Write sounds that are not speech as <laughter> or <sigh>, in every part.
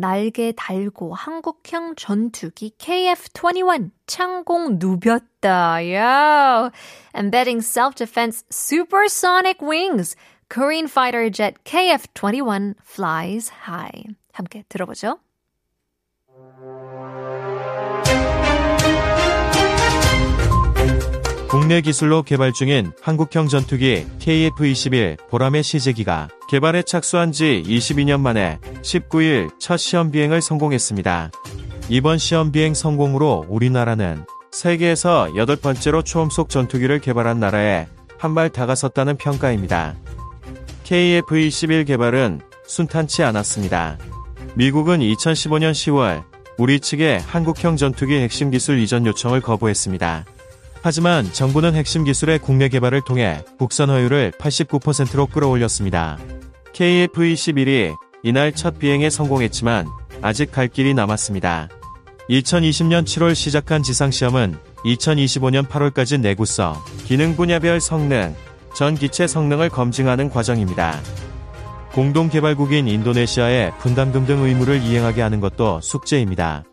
날개 달고 한국형 전투기 KF-21 창공 누볐다. Yo! Embedding self-defense supersonic wings. Korean fighter jet KF-21 flies high. 함께 들어보죠. 국내 기술로 개발 중인 한국형 전투기 KF-21 보람의 시제기가 개발에 착수한 지 22년 만에 19일 첫 시험 비행을 성공했습니다. 이번 시험 비행 성공으로 우리나라는 세계에서 여덟 번째로 초음속 전투기를 개발한 나라에 한 발 다가섰다는 평가입니다. KF-21 개발은 순탄치 않았습니다. 미국은 2015년 10월 우리 측에 한국형 전투기 핵심 기술 이전 요청을 거부했습니다. 하지만 정부는 핵심 기술의 국내 개발을 통해 국산 허율을 89%로 끌어올렸습니다. KF-21이 이날 첫 비행에 성공했지만 아직 갈 길이 남았습니다. 2020년 7월 시작한 지상시험은 2025년 8월까지 내구성, 기능 분야별 성능, 전 기체 성능을 검증하는 과정입니다. 공동 개발국인 인도네시아에 분담금 등 의무를 이행하게 하는 것도 숙제입니다.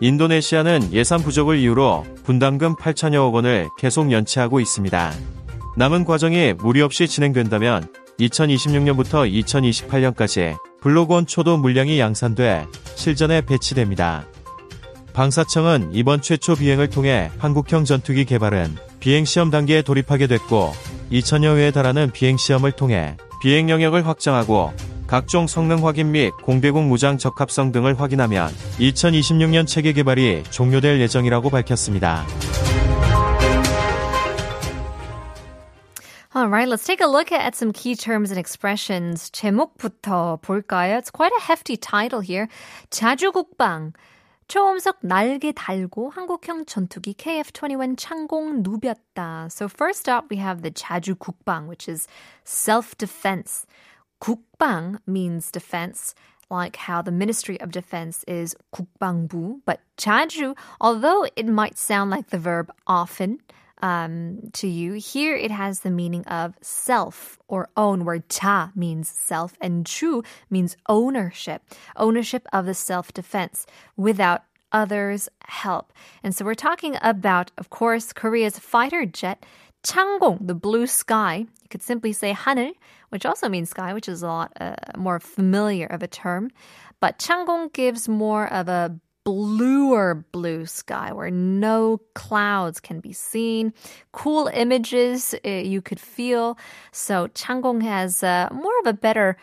인도네시아는 예산 부족을 이유로 분담금 8천여억 원을 계속 연체하고 있습니다. 남은 과정이 무리 없이 진행된다면 2026년부터 2028년까지 블록원 초도 물량이 양산돼 실전에 배치됩니다. 방사청은 이번 최초 비행을 통해 한국형 전투기 개발은 비행시험 단계에 돌입하게 됐고 2천여 회에 달하는 비행시험을 통해 비행 영역을 확장하고 각종 성능 확인 및 공대공 무장 적합성 등을 확인하면 2026년 체계 개발이 종료될 예정이라고 밝혔습니다. Alright, let's take a look at some key terms and expressions. 제목부터 볼까요? It's quite a hefty title here. 자주국방. 초음속 날개 달고 한국형 전투기 KF-21 창공 누볐다. So first up, we have the 자주 국방, which is self-defense. 국방 means defense, like how the Ministry of Defense is 국방부. But 자주, although it might sound like the verb often, um, to you. Here it has the meaning of self or own, where 자 means self and 주 means ownership, ownership of the self defense without others' help. And so we're talking about, of course, Korea's fighter jet. 창공, the blue sky. You could simply say 하늘, which also means sky, which is a lot uh, more familiar of a term. But 창공 gives more of a bluer blue sky where no clouds can be seen. Cool images uh, you could feel. So Changgong has uh, more of a better,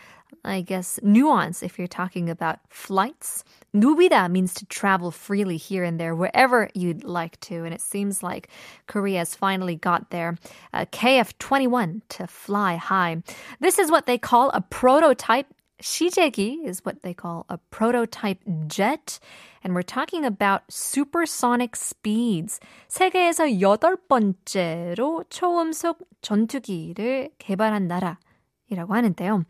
I guess, nuance if you're talking about flights. Nubida means to travel freely here and there, wherever you'd like to. And it seems like Korea has finally got their uh, KF 21 to fly high. This is what they call a prototype 시제기 is what they call a prototype jet. And we're talking about supersonic speeds. 세계에서 여덟 번째로 초음속 전투기를 개발한 나라이라고 하는데요.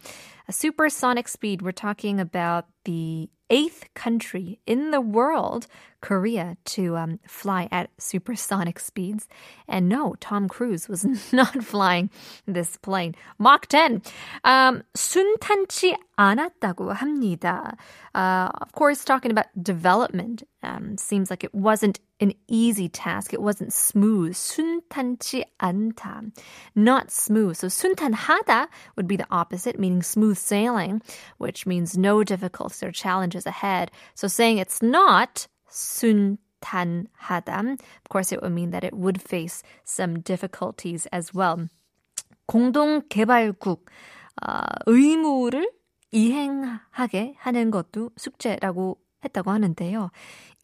A supersonic speed, we're talking about the eighth country in the world, Korea, to um, fly at supersonic speeds. And no, Tom Cruise was <laughs> not flying this plane. Mach 10. Um, 순탄치 않았다고 합니다. Uh, of course, talking about development um, seems like it wasn't an easy task. It wasn't smooth. 순탄치 않다. Not smooth. So 순탄하다 would be the opposite, meaning smooth sailing, which means no difficulties or challenges ahead. So saying it's not 순탄하다, of course, it would mean that it would face some difficulties as well. 공동개발국 어, 의무를 이행하게 하는 것도 숙제라고 했다고 하는데요.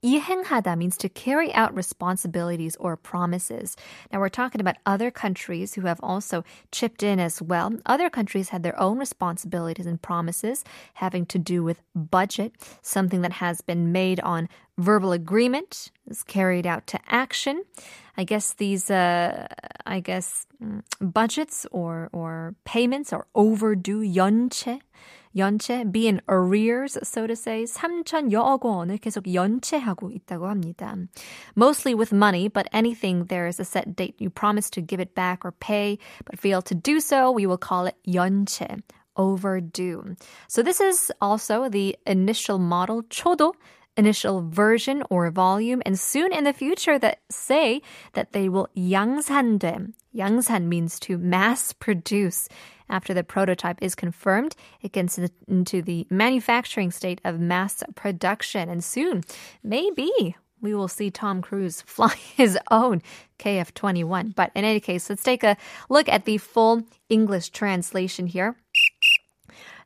이행하다 means to carry out responsibilities or promises. Now we're talking about other countries who have also chipped in as well. Other countries had their own responsibilities and promises having to do with budget, something that has been made on verbal agreement is carried out to action. I guess these, uh, I guess, mm, budgets or, or payments are overdue, 연체. 연체, be in arrears, so to say, 3천여억 원을 계속 연체하고 있다고 합니다. Mostly with money, but anything there is a set date you promise to give it back or pay, but fail to do so, we will call it 연체 overdue. So this is also the initial model 초도 initial version or volume and soon in the future that say that they will 양산돼. 양산 means to mass produce. After the prototype is confirmed, it gets into the manufacturing state of mass production and soon, maybe we will see Tom Cruise <laughs> fly his own KF21. But in any case, let's take a look at the full English translation here.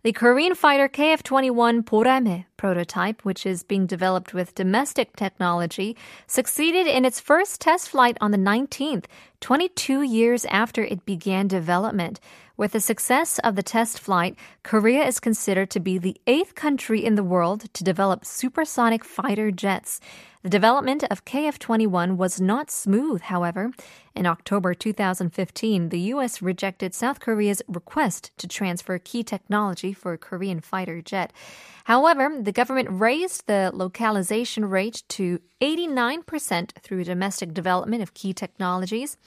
The Korean fighter KF-21 Boramae prototype, which is being developed with domestic technology, succeeded in its first test flight on the 19th, 22 years after it began development. With the success of the test flight, Korea is considered to be the eighth country in the world to develop supersonic fighter jets. The development of KF 21 was not smooth, however. In October 2015, the U.S. rejected South Korea's request to transfer key technology for a Korean fighter jet. However, the government raised the localization rate to 89% through domestic development of key technologies.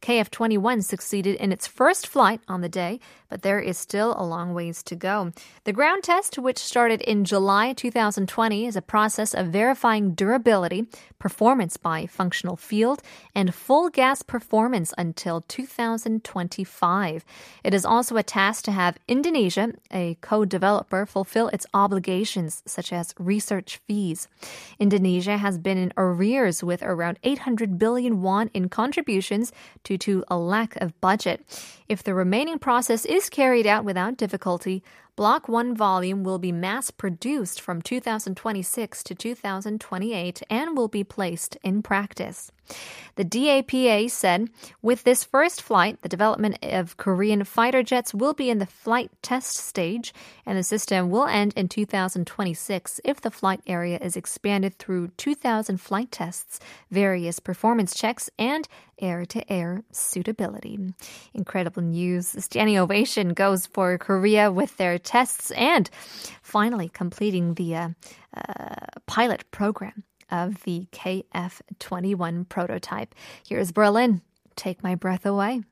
KF 21 succeeded in its first flight on the day, but there is still a long ways to go. The ground test, which started in July 2020, is a process of verifying durability, performance by functional field, and full gas performance until 2025. It is also a task to have Indonesia, a co developer, fulfill its obligations, such as research fees. Indonesia has been in arrears with around 800 billion won in contributions due to a lack of budget. If the remaining process is carried out without difficulty, Block 1 volume will be mass produced from 2026 to 2028 and will be placed in practice. The DAPA said with this first flight, the development of Korean fighter jets will be in the flight test stage, and the system will end in 2026 if the flight area is expanded through 2,000 flight tests, various performance checks, and air to air suitability. Incredible news. Standing ovation goes for Korea with their tests and finally completing the uh, uh, pilot program of the KF 21 prototype. Here's Berlin. Take my breath away.